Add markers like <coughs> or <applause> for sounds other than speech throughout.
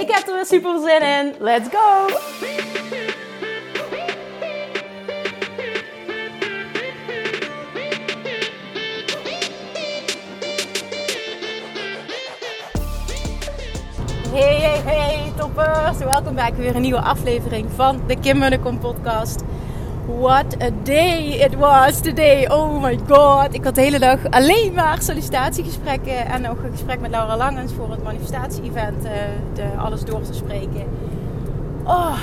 Ik heb er weer super zin in. Let's go! Hey, hey, hey, toppers! Welkom bij weer een nieuwe aflevering van de Kim Munnekom podcast. What a day it was today. Oh my god. Ik had de hele dag alleen maar sollicitatiegesprekken. En ook een gesprek met Laura Langens voor het manifestatie-event. Uh, de, alles door te spreken. Oh,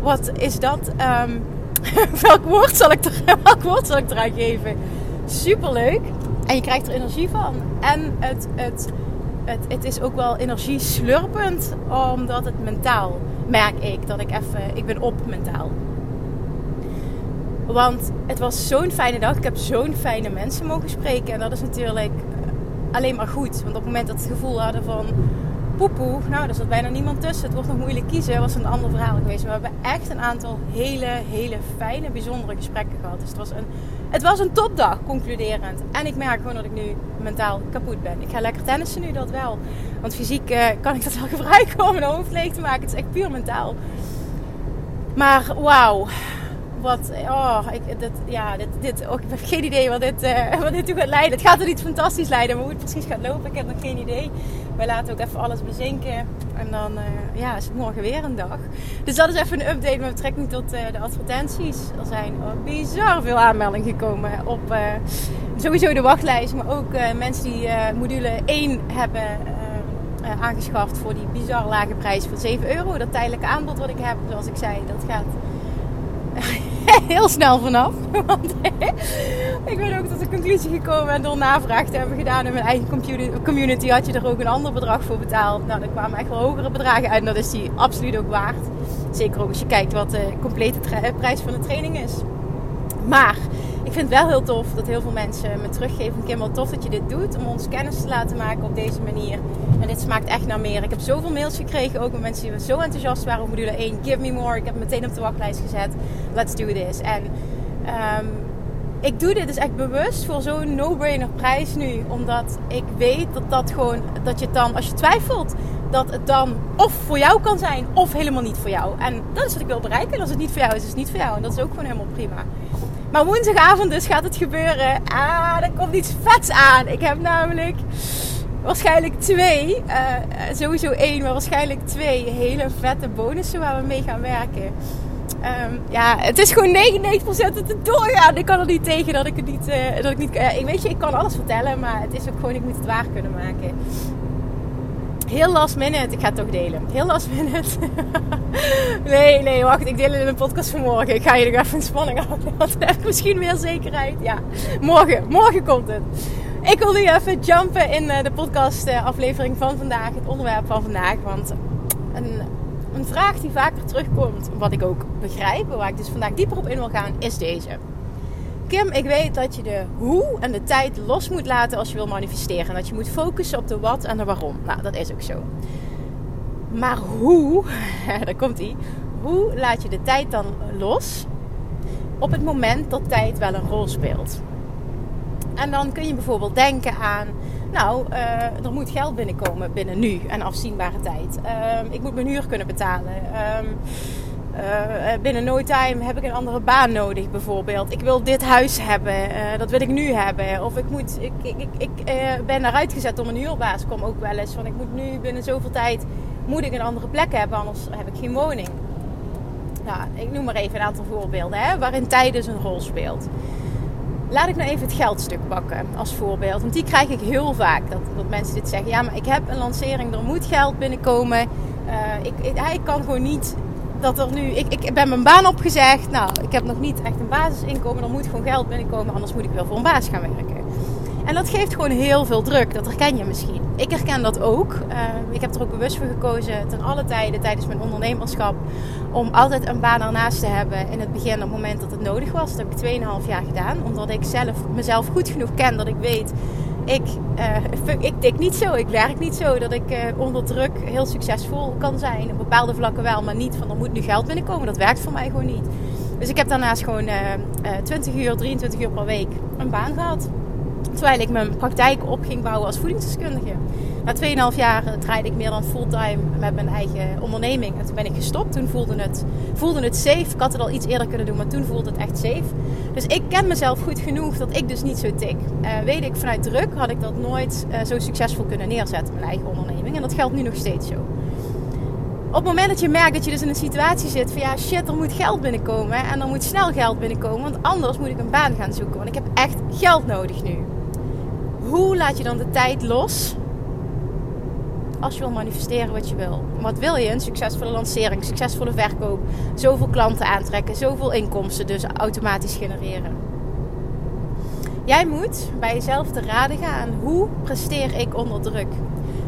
wat is dat? Um, <laughs> welk, woord zal ik er, <laughs> welk woord zal ik eraan geven? Superleuk. En je krijgt er energie van. En het, het, het, het is ook wel energie slurpend. Omdat het mentaal merk ik dat ik even... Ik ben op mentaal. Want het was zo'n fijne dag. Ik heb zo'n fijne mensen mogen spreken. En dat is natuurlijk alleen maar goed. Want op het moment dat we het gevoel hadden van poepoe, nou, er zat bijna niemand tussen. Het wordt nog moeilijk kiezen, was een ander verhaal geweest. Maar we hebben echt een aantal hele, hele fijne, bijzondere gesprekken gehad. Dus het was een, het was een topdag, concluderend. En ik merk gewoon dat ik nu mentaal kapot ben. Ik ga lekker tennissen nu, dat wel. Want fysiek uh, kan ik dat wel <laughs> gebruiken om mijn hoofd leeg te maken. Het is echt puur mentaal. Maar wauw, wat, oh, ik, dit, ja, dit, dit, oh, ik heb geen idee wat dit, uh, <laughs> wat dit toe gaat leiden. Het gaat er iets fantastisch leiden, maar hoe het precies gaat lopen, ik heb nog geen idee. Wij laten ook even alles bezinken en dan uh, ja, is het morgen weer een dag. Dus dat is even een update met betrekking tot uh, de advertenties. Er zijn bizar veel aanmeldingen gekomen op sowieso de wachtlijst, maar ook mensen die module 1 hebben aangeschaft voor die bizar lage prijs van 7 euro. Dat tijdelijke aanbod wat ik heb, zoals ik zei, dat gaat <laughs> heel snel vanaf. <laughs> Want ik ben ook tot de conclusie gekomen en door navraag te hebben gedaan in mijn eigen community had je er ook een ander bedrag voor betaald. Nou, er kwamen echt wel hogere bedragen uit en dat is die absoluut ook waard. Zeker ook als je kijkt wat de complete prijs van de training is. Maar ik vind het wel heel tof dat heel veel mensen me teruggeven. Kim, wat tof dat je dit doet. Om ons kennis te laten maken op deze manier. En dit smaakt echt naar meer. Ik heb zoveel mails gekregen. Ook met mensen die zo enthousiast waren over module 1. Give me more. Ik heb meteen op de wachtlijst gezet. Let's do this. En um, ik doe dit dus echt bewust voor zo'n no-brainer prijs nu. Omdat ik weet dat dat gewoon... Dat je dan, als je twijfelt... Dat het dan of voor jou kan zijn of helemaal niet voor jou. En dat is wat ik wil bereiken. En als het niet voor jou is, is het niet voor jou. En dat is ook gewoon helemaal prima. Maar woensdagavond dus gaat het gebeuren. Ah, er komt iets vets aan. Ik heb namelijk waarschijnlijk twee, uh, sowieso één, maar waarschijnlijk twee hele vette bonussen waar we mee gaan werken. Um, ja, het is gewoon 99% dat het doorgaat. Ik kan er niet tegen dat ik het niet. Uh, dat ik niet uh, weet je, ik kan alles vertellen, maar het is ook gewoon, ik moet het waar kunnen maken. Heel last minute. Ik ga het toch delen. Heel last minute. <laughs> nee, nee, wacht. Ik deel het in een podcast van morgen. Ik ga je nog even in spanning houden. <laughs> Want dan heb ik misschien meer zekerheid. Ja, morgen. Morgen komt het. Ik wil nu even jumpen in eh, de podcast eh, aflevering van vandaag. Het onderwerp van vandaag. Want een, een vraag die vaker terugkomt. Wat ik ook begrijp. Waar ik dus vandaag dieper op in wil gaan. Is deze. Kim, ik weet dat je de hoe en de tijd los moet laten als je wil manifesteren. En dat je moet focussen op de wat en de waarom. Nou, dat is ook zo. Maar hoe, <laughs> daar komt ie. Hoe laat je de tijd dan los op het moment dat tijd wel een rol speelt? En dan kun je bijvoorbeeld denken aan, nou, uh, er moet geld binnenkomen binnen nu en afzienbare tijd. Uh, ik moet mijn huur kunnen betalen. Uh, uh, binnen no time heb ik een andere baan nodig, bijvoorbeeld. Ik wil dit huis hebben, uh, dat wil ik nu hebben. Of ik, moet, ik, ik, ik, ik ben eruit gezet om een huurbaas. Kom ook wel eens van ik moet nu binnen zoveel tijd moet ik een andere plek hebben, anders heb ik geen woning. Nou, ik noem maar even een aantal voorbeelden hè, waarin tijd dus een rol speelt. Laat ik nou even het geldstuk pakken als voorbeeld. Want die krijg ik heel vaak. Dat, dat mensen dit zeggen. Ja, maar ik heb een lancering, er moet geld binnenkomen. ik, ik, ik kan gewoon niet dat er nu. Ik, ik ben mijn baan opgezegd. Nou, ik heb nog niet echt een basisinkomen. Er moet gewoon geld binnenkomen, anders moet ik wel voor een baas gaan werken. En dat geeft gewoon heel veel druk. Dat herken je misschien. Ik herken dat ook. Uh, ik heb er ook bewust voor gekozen ten alle tijden tijdens mijn ondernemerschap. Om altijd een baan ernaast te hebben. In het begin, op het moment dat het nodig was. Dat heb ik 2,5 jaar gedaan. Omdat ik zelf, mezelf goed genoeg ken dat ik weet. Ik, uh, ik tik niet zo. Ik werk niet zo dat ik uh, onder druk heel succesvol kan zijn. Op bepaalde vlakken wel, maar niet van er moet nu geld binnenkomen. Dat werkt voor mij gewoon niet. Dus ik heb daarnaast gewoon 20 uur, 23 uur per week een baan gehad. Terwijl ik mijn praktijk op ging bouwen als voedingsdeskundige. Na 2,5 jaar draaide ik meer dan fulltime met mijn eigen onderneming. En toen ben ik gestopt. Toen voelde het, voelde het safe. Ik had het al iets eerder kunnen doen, maar toen voelde het echt safe. Dus ik ken mezelf goed genoeg dat ik dus niet zo tik. Uh, weet ik vanuit druk had ik dat nooit uh, zo succesvol kunnen neerzetten, mijn eigen onderneming. En dat geldt nu nog steeds zo. Op het moment dat je merkt dat je dus in een situatie zit van ja shit, er moet geld binnenkomen en er moet snel geld binnenkomen, want anders moet ik een baan gaan zoeken, want ik heb echt geld nodig nu hoe laat je dan de tijd los als je wil manifesteren wat je wil? Wat wil je? Een succesvolle lancering, succesvolle verkoop, zoveel klanten aantrekken, zoveel inkomsten dus automatisch genereren. Jij moet bij jezelf te raden gaan: hoe presteer ik onder druk?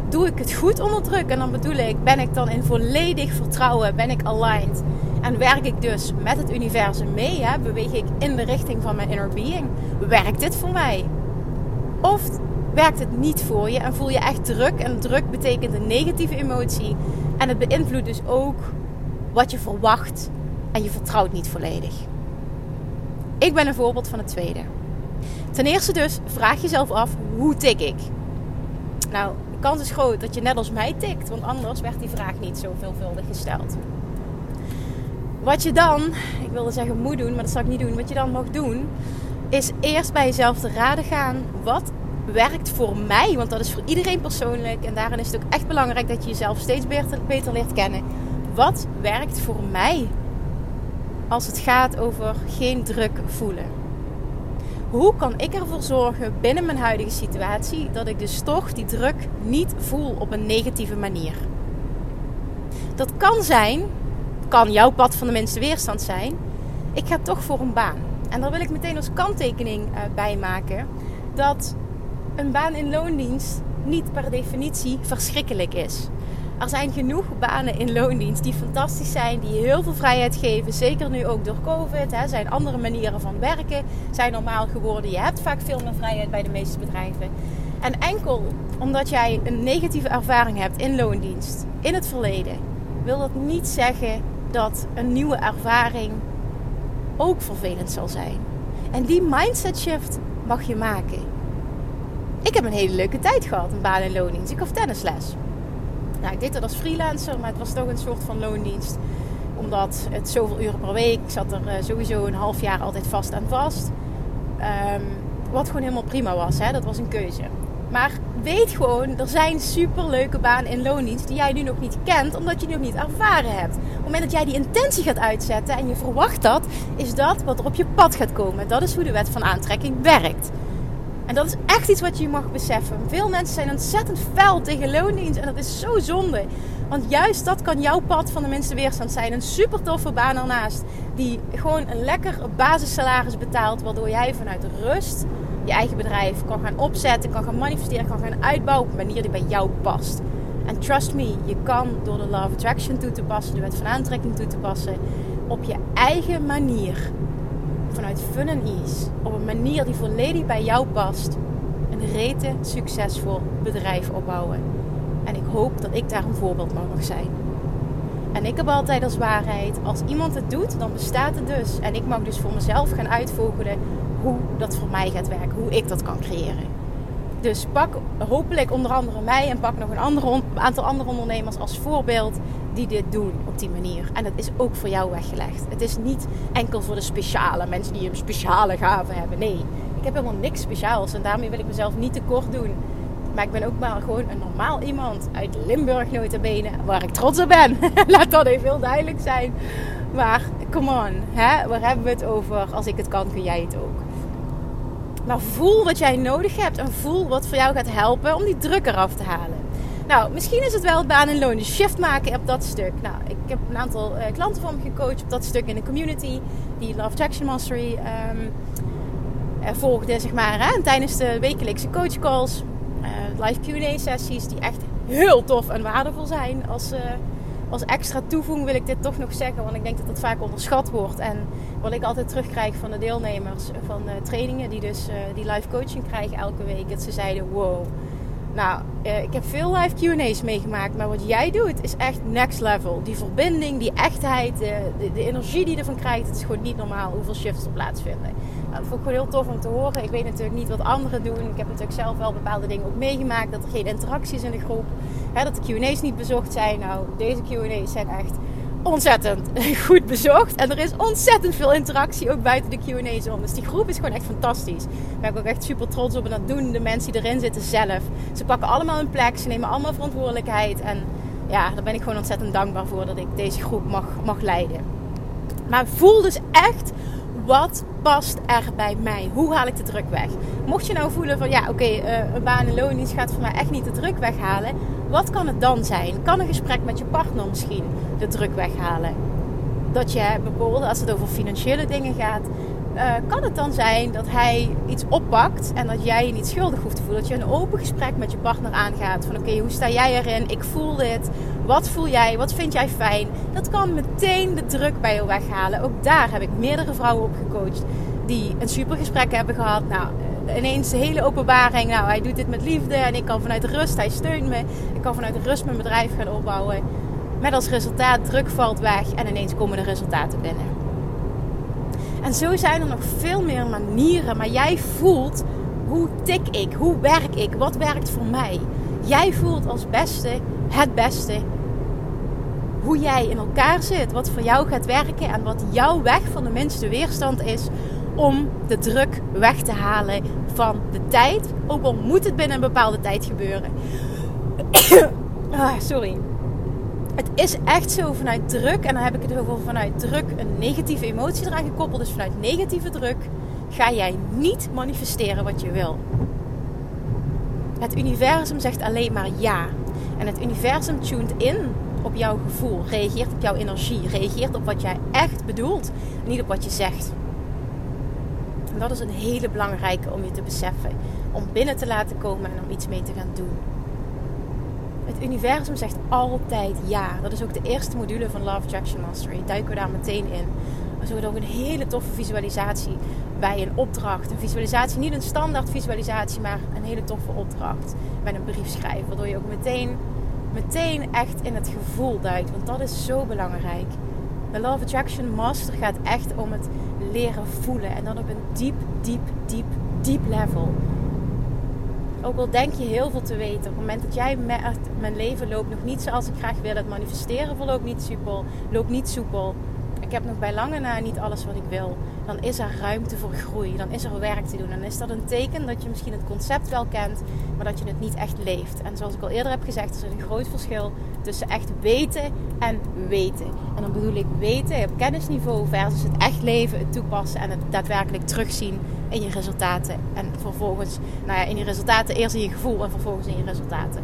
Doe ik het goed onder druk? En dan bedoel ik, ben ik dan in volledig vertrouwen? Ben ik aligned? En werk ik dus met het universum mee? Hè? Beweeg ik in de richting van mijn inner being? Werkt dit voor mij? Of werkt het niet voor je en voel je echt druk. En druk betekent een negatieve emotie. En het beïnvloedt dus ook wat je verwacht. En je vertrouwt niet volledig. Ik ben een voorbeeld van het tweede. Ten eerste dus, vraag jezelf af, hoe tik ik? Nou, de kans is groot dat je net als mij tikt. Want anders werd die vraag niet zo veelvuldig gesteld. Wat je dan, ik wilde zeggen moet doen, maar dat zal ik niet doen. Wat je dan mag doen, is eerst bij jezelf te raden gaan. Wat werkt voor mij? Want dat is voor iedereen persoonlijk. En daarin is het ook echt belangrijk dat je jezelf steeds beter, beter leert kennen. Wat werkt voor mij als het gaat over geen druk voelen? Hoe kan ik ervoor zorgen binnen mijn huidige situatie dat ik dus toch die druk niet voel op een negatieve manier? Dat kan zijn, kan jouw pad van de minste weerstand zijn. Ik ga toch voor een baan. En daar wil ik meteen als kanttekening uh, bij maken dat een baan in loondienst niet per definitie verschrikkelijk is. Er zijn genoeg banen in loondienst die fantastisch zijn, die heel veel vrijheid geven. Zeker nu ook door COVID. Er zijn andere manieren van werken, zijn normaal geworden. Je hebt vaak veel meer vrijheid bij de meeste bedrijven. En enkel omdat jij een negatieve ervaring hebt in loondienst in het verleden, wil dat niet zeggen dat een nieuwe ervaring ook vervelend zal zijn. En die mindset shift mag je maken. Ik heb een hele leuke tijd gehad, een baan in loondienst. Ik gaf tennisles. Nou, ik deed dat als freelancer, maar het was toch een soort van loondienst. Omdat het zoveel uren per week, ik zat er eh, sowieso een half jaar altijd vast aan vast. Um, wat gewoon helemaal prima was, hè? dat was een keuze. Maar weet gewoon, er zijn superleuke banen in loondienst die jij nu nog niet kent, omdat je die nog niet ervaren hebt. Op het moment dat jij die intentie gaat uitzetten en je verwacht dat, is dat wat er op je pad gaat komen. Dat is hoe de wet van aantrekking werkt. En dat is echt iets wat je mag beseffen. Veel mensen zijn ontzettend fel tegen loondienst en dat is zo zonde. Want juist dat kan jouw pad van de minste weerstand zijn. Een super toffe baan ernaast. Die gewoon een lekker basissalaris betaalt. Waardoor jij vanuit rust je eigen bedrijf kan gaan opzetten, kan gaan manifesteren, kan gaan uitbouwen op een manier die bij jou past. En trust me, je kan door de Law of Attraction toe te passen, de wet van aantrekking toe te passen, op je eigen manier, vanuit fun en ease, op een manier die volledig bij jou past, een rete succesvol bedrijf opbouwen. En ik hoop dat ik daar een voorbeeld mag zijn. En ik heb altijd als waarheid, als iemand het doet, dan bestaat het dus. En ik mag dus voor mezelf gaan uitvogelen hoe dat voor mij gaat werken, hoe ik dat kan creëren. Dus pak hopelijk onder andere mij en pak nog een andere, aantal andere ondernemers als voorbeeld die dit doen op die manier. En dat is ook voor jou weggelegd. Het is niet enkel voor de speciale mensen die een speciale gave hebben. Nee, ik heb helemaal niks speciaals en daarmee wil ik mezelf niet tekort doen. Maar ik ben ook maar gewoon een normaal iemand uit Limburg notabene, waar ik trots op ben. <laughs> Laat dat even heel duidelijk zijn. Maar come on, hè? waar hebben we het over? Als ik het kan, kun jij het ook. Maar voel wat jij nodig hebt en voel wat voor jou gaat helpen om die druk eraf te halen. Nou, misschien is het wel baan en loon, dus shift maken op dat stuk. Nou, ik heb een aantal uh, klanten van me gecoacht op dat stuk in de community, die Love Traction Mastery. Um, volgde, zeg maar. Hè? En tijdens de wekelijkse coachcalls, live Q&A sessies, die echt heel tof en waardevol zijn. Als, als extra toevoeging wil ik dit toch nog zeggen, want ik denk dat dat vaak onderschat wordt. En wat ik altijd terugkrijg van de deelnemers van trainingen, die dus die live coaching krijgen elke week, dat ze zeiden: wow nou, eh, ik heb veel live QA's meegemaakt, maar wat jij doet is echt next level. Die verbinding, die echtheid, de, de, de, energie die je ervan krijgt, het is gewoon niet normaal hoeveel shifts er plaatsvinden. Dat vond ik gewoon heel tof om te horen. Ik weet natuurlijk niet wat anderen doen. Ik heb natuurlijk zelf wel bepaalde dingen ook meegemaakt. Dat er geen interacties in de groep, hè, dat de QA's niet bezocht zijn. Nou, deze QA's zijn echt ontzettend <laughs> goed bezocht. En er is ontzettend veel interactie ook buiten de QA's om. Dus die groep is gewoon echt fantastisch. Daar ben ik ook echt super trots op. En dat doen de mensen die erin zitten zelf. Ze pakken allemaal hun plek. Ze nemen allemaal verantwoordelijkheid. En ja, daar ben ik gewoon ontzettend dankbaar voor dat ik deze groep mag, mag leiden. Maar voel dus echt wat past er bij mij? Hoe haal ik de druk weg? Mocht je nou voelen van ja, oké, eh, een baan en loondienst gaat voor mij echt niet de druk weghalen. Wat kan het dan zijn? Kan een gesprek met je partner misschien de druk weghalen? Dat je bijvoorbeeld, als het over financiële dingen gaat, uh, kan het dan zijn dat hij iets oppakt en dat jij je niet schuldig hoeft te voelen? Dat je een open gesprek met je partner aangaat. Van oké, hoe sta jij erin? Ik voel dit. Wat voel jij? Wat vind jij fijn? Dat kan meteen de druk bij je weghalen. Ook daar heb ik meerdere vrouwen op gecoacht die een super gesprek hebben gehad. Nou, eh, ineens de hele openbaring. Nou, hij doet dit met liefde en ik kan vanuit rust, hij steunt me. Ik kan vanuit rust mijn bedrijf gaan opbouwen. Met als resultaat, druk valt weg en ineens komen de resultaten binnen. En zo zijn er nog veel meer manieren. Maar jij voelt hoe tik ik, hoe werk ik, wat werkt voor mij. Jij voelt als beste het beste hoe jij in elkaar zit, wat voor jou gaat werken en wat jouw weg van de minste weerstand is om de druk weg te halen van de tijd. Ook al moet het binnen een bepaalde tijd gebeuren. <coughs> ah, sorry. Het is echt zo vanuit druk, en dan heb ik het over vanuit druk een negatieve emotie eraan gekoppeld. Dus vanuit negatieve druk ga jij niet manifesteren wat je wil. Het universum zegt alleen maar ja. En het universum tuned in op jouw gevoel, reageert op jouw energie, reageert op wat jij echt bedoelt, niet op wat je zegt. En dat is een hele belangrijke om je te beseffen, om binnen te laten komen en om iets mee te gaan doen. Het universum zegt altijd ja. Dat is ook de eerste module van Love Attraction Mastery. Duiken we daar meteen in. Zo ook een hele toffe visualisatie bij een opdracht. Een visualisatie, niet een standaard visualisatie, maar een hele toffe opdracht. Met een brief schrijven. Waardoor je ook meteen, meteen echt in het gevoel duikt. Want dat is zo belangrijk. De Love Attraction Master gaat echt om het leren voelen. En dan op een diep, diep, diep, diep level. Ook al denk je heel veel te weten, op het moment dat jij merkt, mijn leven loopt nog niet zoals ik graag wil, het manifesteren verloopt niet soepel, loopt niet soepel. Ik heb nog bij lange na niet alles wat ik wil. Dan is er ruimte voor groei. Dan is er werk te doen. Dan is dat een teken dat je misschien het concept wel kent, maar dat je het niet echt leeft. En zoals ik al eerder heb gezegd, er is een groot verschil tussen echt weten en weten. En dan bedoel ik weten op kennisniveau versus het echt leven, het toepassen en het daadwerkelijk terugzien in je resultaten. En vervolgens, nou ja, in je resultaten eerst in je gevoel en vervolgens in je resultaten.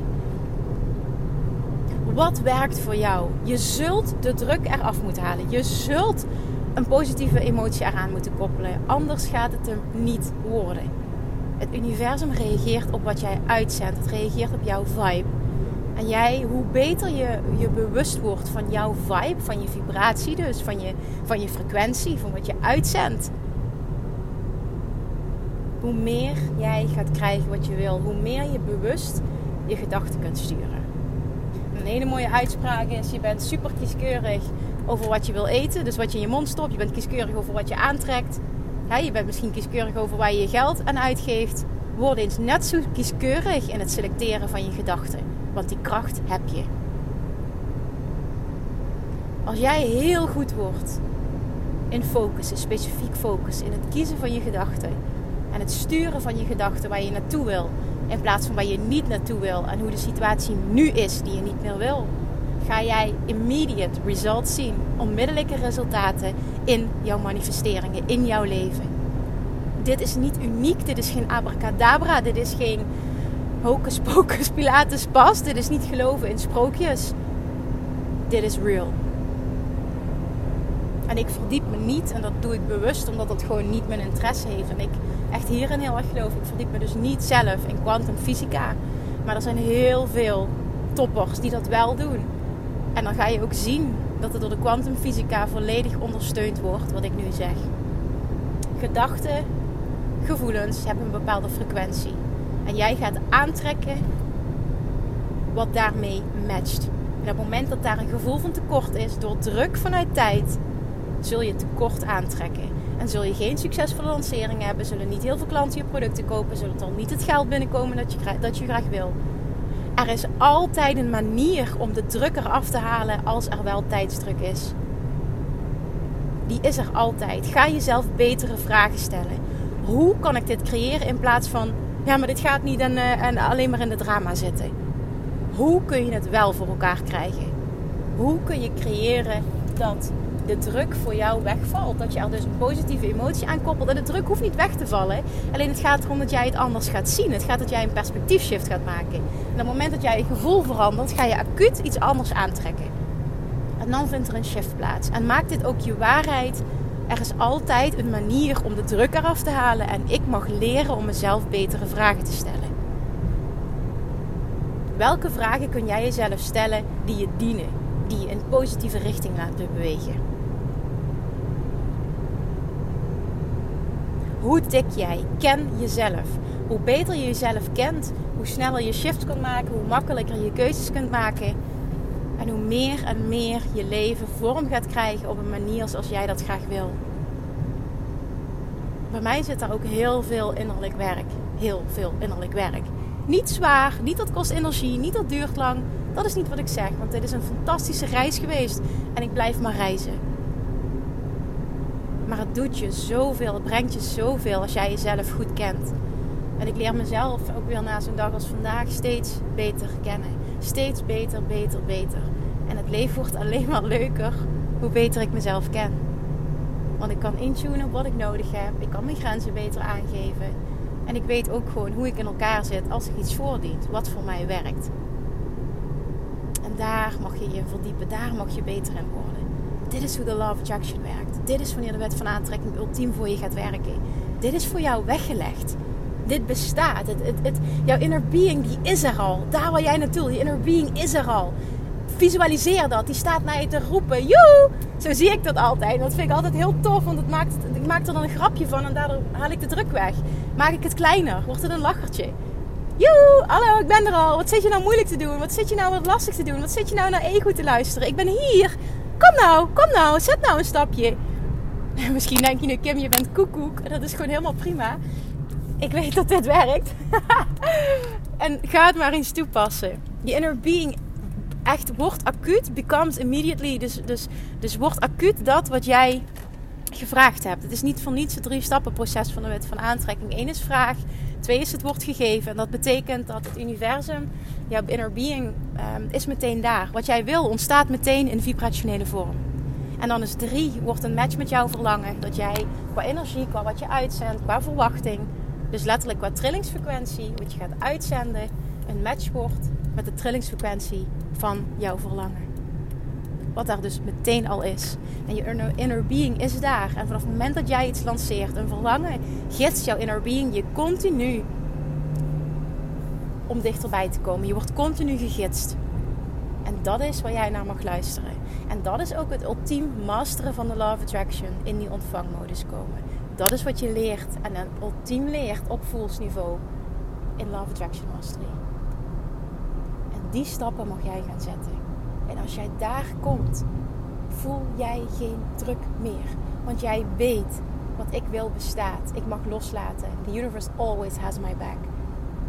Wat werkt voor jou? Je zult de druk eraf moeten halen. Je zult een positieve emotie eraan moeten koppelen. Anders gaat het hem niet worden. Het universum reageert op wat jij uitzendt. Het reageert op jouw vibe. En jij, hoe beter je je bewust wordt van jouw vibe, van je vibratie dus, van je, van je frequentie, van wat je uitzendt, hoe meer jij gaat krijgen wat je wil. Hoe meer je bewust je gedachten kunt sturen. Een hele mooie uitspraak is: je bent super kieskeurig over wat je wil eten. Dus wat je in je mond stopt. Je bent kieskeurig over wat je aantrekt. je bent misschien kieskeurig over waar je je geld aan uitgeeft. Word eens net zo kieskeurig in het selecteren van je gedachten. Want die kracht heb je. Als jij heel goed wordt in focussen, specifiek focussen, in het kiezen van je gedachten en het sturen van je gedachten waar je naartoe wil, in plaats van waar je niet naartoe wil en hoe de situatie nu is die je niet meer wil, ga jij immediate results zien, onmiddellijke resultaten in jouw manifesteringen, in jouw leven. Dit is niet uniek, dit is geen abracadabra, dit is geen hocus pocus <laughs> pilates pas, dit is niet geloven in sprookjes. Dit is real. En ik verdiep me niet, en dat doe ik bewust omdat dat gewoon niet mijn interesse heeft. En ik echt hierin heel erg geloof. Ik verdiep me dus niet zelf in kwantumfysica. Maar er zijn heel veel toppers die dat wel doen. En dan ga je ook zien dat het door de kwantumfysica volledig ondersteund wordt, wat ik nu zeg. Gedachten, gevoelens hebben een bepaalde frequentie. En jij gaat aantrekken wat daarmee matcht. En op het moment dat daar een gevoel van tekort is, door druk vanuit tijd, zul je tekort aantrekken. En zul je geen succesvolle lancering hebben, zullen niet heel veel klanten je producten kopen, zullen dan niet het geld binnenkomen dat je, dat je graag wil. Er is altijd een manier om de druk eraf te halen als er wel tijdsdruk is. Die is er altijd. Ga jezelf betere vragen stellen. Hoe kan ik dit creëren in plaats van, ja, maar dit gaat niet en, uh, en alleen maar in de drama zitten. Hoe kun je het wel voor elkaar krijgen? Hoe kun je creëren dat de druk voor jou wegvalt. Dat je er dus een positieve emotie aan koppelt. En de druk hoeft niet weg te vallen. Alleen het gaat erom dat jij het anders gaat zien. Het gaat dat jij een perspectiefshift gaat maken. En op het moment dat jij je gevoel verandert, ga je acuut iets anders aantrekken. En dan vindt er een shift plaats. En maak dit ook je waarheid. Er is altijd een manier om de druk eraf te halen. En ik mag leren om mezelf betere vragen te stellen. Welke vragen kun jij jezelf stellen die je dienen? Die je in positieve richting laten bewegen? Hoe dik jij? Ken jezelf. Hoe beter je jezelf kent, hoe sneller je shift kunt maken, hoe makkelijker je keuzes kunt maken. En hoe meer en meer je leven vorm gaat krijgen op een manier zoals jij dat graag wil. Bij mij zit daar ook heel veel innerlijk werk. Heel veel innerlijk werk. Niet zwaar, niet dat kost energie, niet dat duurt lang. Dat is niet wat ik zeg, want dit is een fantastische reis geweest en ik blijf maar reizen. Maar het doet je zoveel, het brengt je zoveel als jij jezelf goed kent. En ik leer mezelf ook weer na zo'n dag als vandaag steeds beter kennen. Steeds beter, beter, beter. En het leven wordt alleen maar leuker hoe beter ik mezelf ken. Want ik kan intunen op wat ik nodig heb. Ik kan mijn grenzen beter aangeven. En ik weet ook gewoon hoe ik in elkaar zit als ik iets voordient. Wat voor mij werkt. En daar mag je je verdiepen. Daar mag je beter in worden. Dit is hoe de Law of Attraction werkt. Dit is wanneer de wet van aantrekking ultiem voor je gaat werken. Dit is voor jou weggelegd. Dit bestaat. Het, het, jouw inner being die is er al. Daar waar jij naartoe, die inner being is er al. Visualiseer dat. Die staat naar je te roepen. Joe! Zo zie ik dat altijd. Dat vind ik altijd heel tof. Want het maakt, ik maak er dan een grapje van. En daardoor haal ik de druk weg. Maak ik het kleiner. Wordt het een lachertje. Joe, hallo, ik ben er al. Wat zit je nou moeilijk te doen? Wat zit je nou wat lastig te doen? Wat zit je nou naar ego te luisteren? Ik ben hier. Kom nou, kom nou, zet nou een stapje. <laughs> Misschien denk je nu, Kim, je bent koekoek. Dat is gewoon helemaal prima. Ik weet dat dit werkt. <laughs> en ga het maar eens toepassen. Je inner being echt wordt acuut, becomes immediately. Dus, dus, dus wordt acuut dat wat jij gevraagd hebt. Het is niet voor niets het drie stappen proces van de wet van aantrekking. Eén is vraag, twee is het wordt gegeven. En dat betekent dat het universum, jouw inner being, um, is meteen daar. Wat jij wil ontstaat meteen in vibrationele vorm. En dan is drie, wordt een match met jouw verlangen. Dat jij qua energie, qua wat je uitzendt, qua verwachting, dus letterlijk qua trillingsfrequentie, wat je gaat uitzenden, een match wordt met de trillingsfrequentie van jouw verlangen. Wat daar dus meteen al is. En je inner being is daar. En vanaf het moment dat jij iets lanceert, een verlangen, gidst jouw inner being je continu om dichterbij te komen. Je wordt continu gegidst. En dat is waar jij naar mag luisteren. En dat is ook het ultiem masteren van de Law Attraction in die ontvangmodus komen. Dat is wat je leert en een ultiem leert op voelsniveau in of Attraction Mastery. En die stappen mag jij gaan zetten. En als jij daar komt, voel jij geen druk meer. Want jij weet wat ik wil bestaat. Ik mag loslaten. The universe always has my back.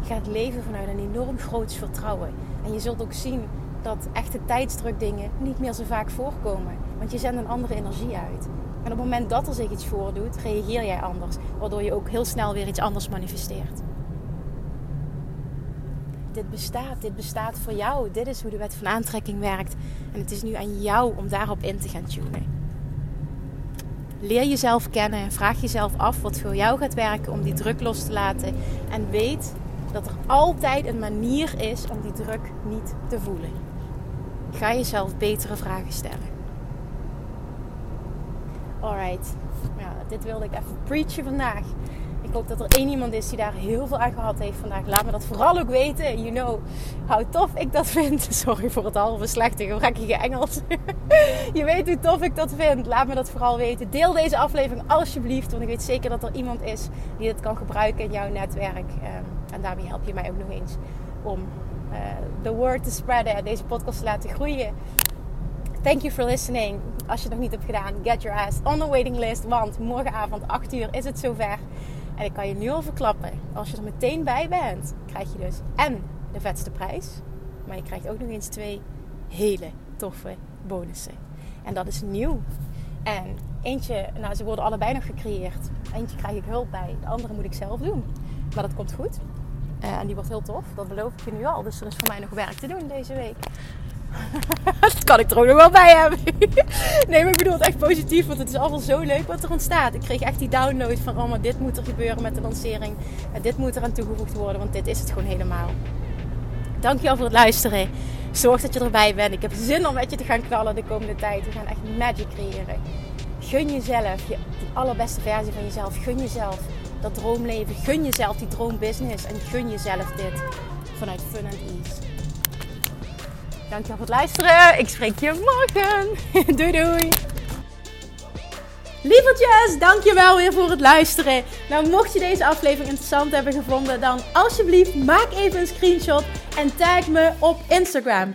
Je gaat leven vanuit een enorm groot vertrouwen. En je zult ook zien dat echte tijdsdruk dingen niet meer zo vaak voorkomen. Want je zendt een andere energie uit. En op het moment dat er zich iets voordoet, reageer jij anders. Waardoor je ook heel snel weer iets anders manifesteert dit bestaat. Dit bestaat voor jou. Dit is hoe de wet van aantrekking werkt. En het is nu aan jou om daarop in te gaan tunen. Leer jezelf kennen en vraag jezelf af wat voor jou gaat werken om die druk los te laten. En weet dat er altijd een manier is om die druk niet te voelen. Ga jezelf betere vragen stellen. Alright. Ja, dit wilde ik even preachen vandaag. Ik hoop dat er één iemand is die daar heel veel aan gehad heeft vandaag. Laat me dat vooral ook weten. You know how tof ik dat vind. <laughs> Sorry voor het halve slechte gebrekkige Engels. <laughs> je weet hoe tof ik dat vind. Laat me dat vooral weten. Deel deze aflevering alsjeblieft. Want ik weet zeker dat er iemand is die dit kan gebruiken in jouw netwerk. Ehm, en daarmee help je mij ook nog eens om de uh, word te spreaden. Deze podcast te laten groeien. Thank you for listening. Als je het nog niet hebt gedaan, get your ass on the waiting list. Want morgenavond 8 uur is het zover. En ik kan je nu al verklappen. Als je er meteen bij bent, krijg je dus en de vetste prijs. Maar je krijgt ook nog eens twee hele toffe bonussen. En dat is nieuw. En eentje, nou ze worden allebei nog gecreëerd. Eentje krijg ik hulp bij, de andere moet ik zelf doen. Maar dat komt goed. Uh, en die wordt heel tof, dat beloof ik je nu al. Dus er is voor mij nog werk te doen deze week. <laughs> dat kan ik er ook nog wel bij hebben. <laughs> nee, maar ik bedoel het echt positief, want het is allemaal zo leuk wat er ontstaat. Ik kreeg echt die download van, oh dit moet er gebeuren met de lancering. En dit moet er aan toegevoegd worden, want dit is het gewoon helemaal. Dankjewel voor het luisteren. Zorg dat je erbij bent. Ik heb zin om met je te gaan knallen de komende tijd. We gaan echt magic creëren. Gun jezelf, je, die allerbeste versie van jezelf. Gun jezelf dat droomleven. Gun jezelf die droombusiness. En gun jezelf dit vanuit fun and ease. Dankjewel voor het luisteren. Ik spreek je morgen. <laughs> doei doei. Lievertjes, dankjewel weer voor het luisteren. Nou, mocht je deze aflevering interessant hebben gevonden, dan alsjeblieft maak even een screenshot en tag me op Instagram.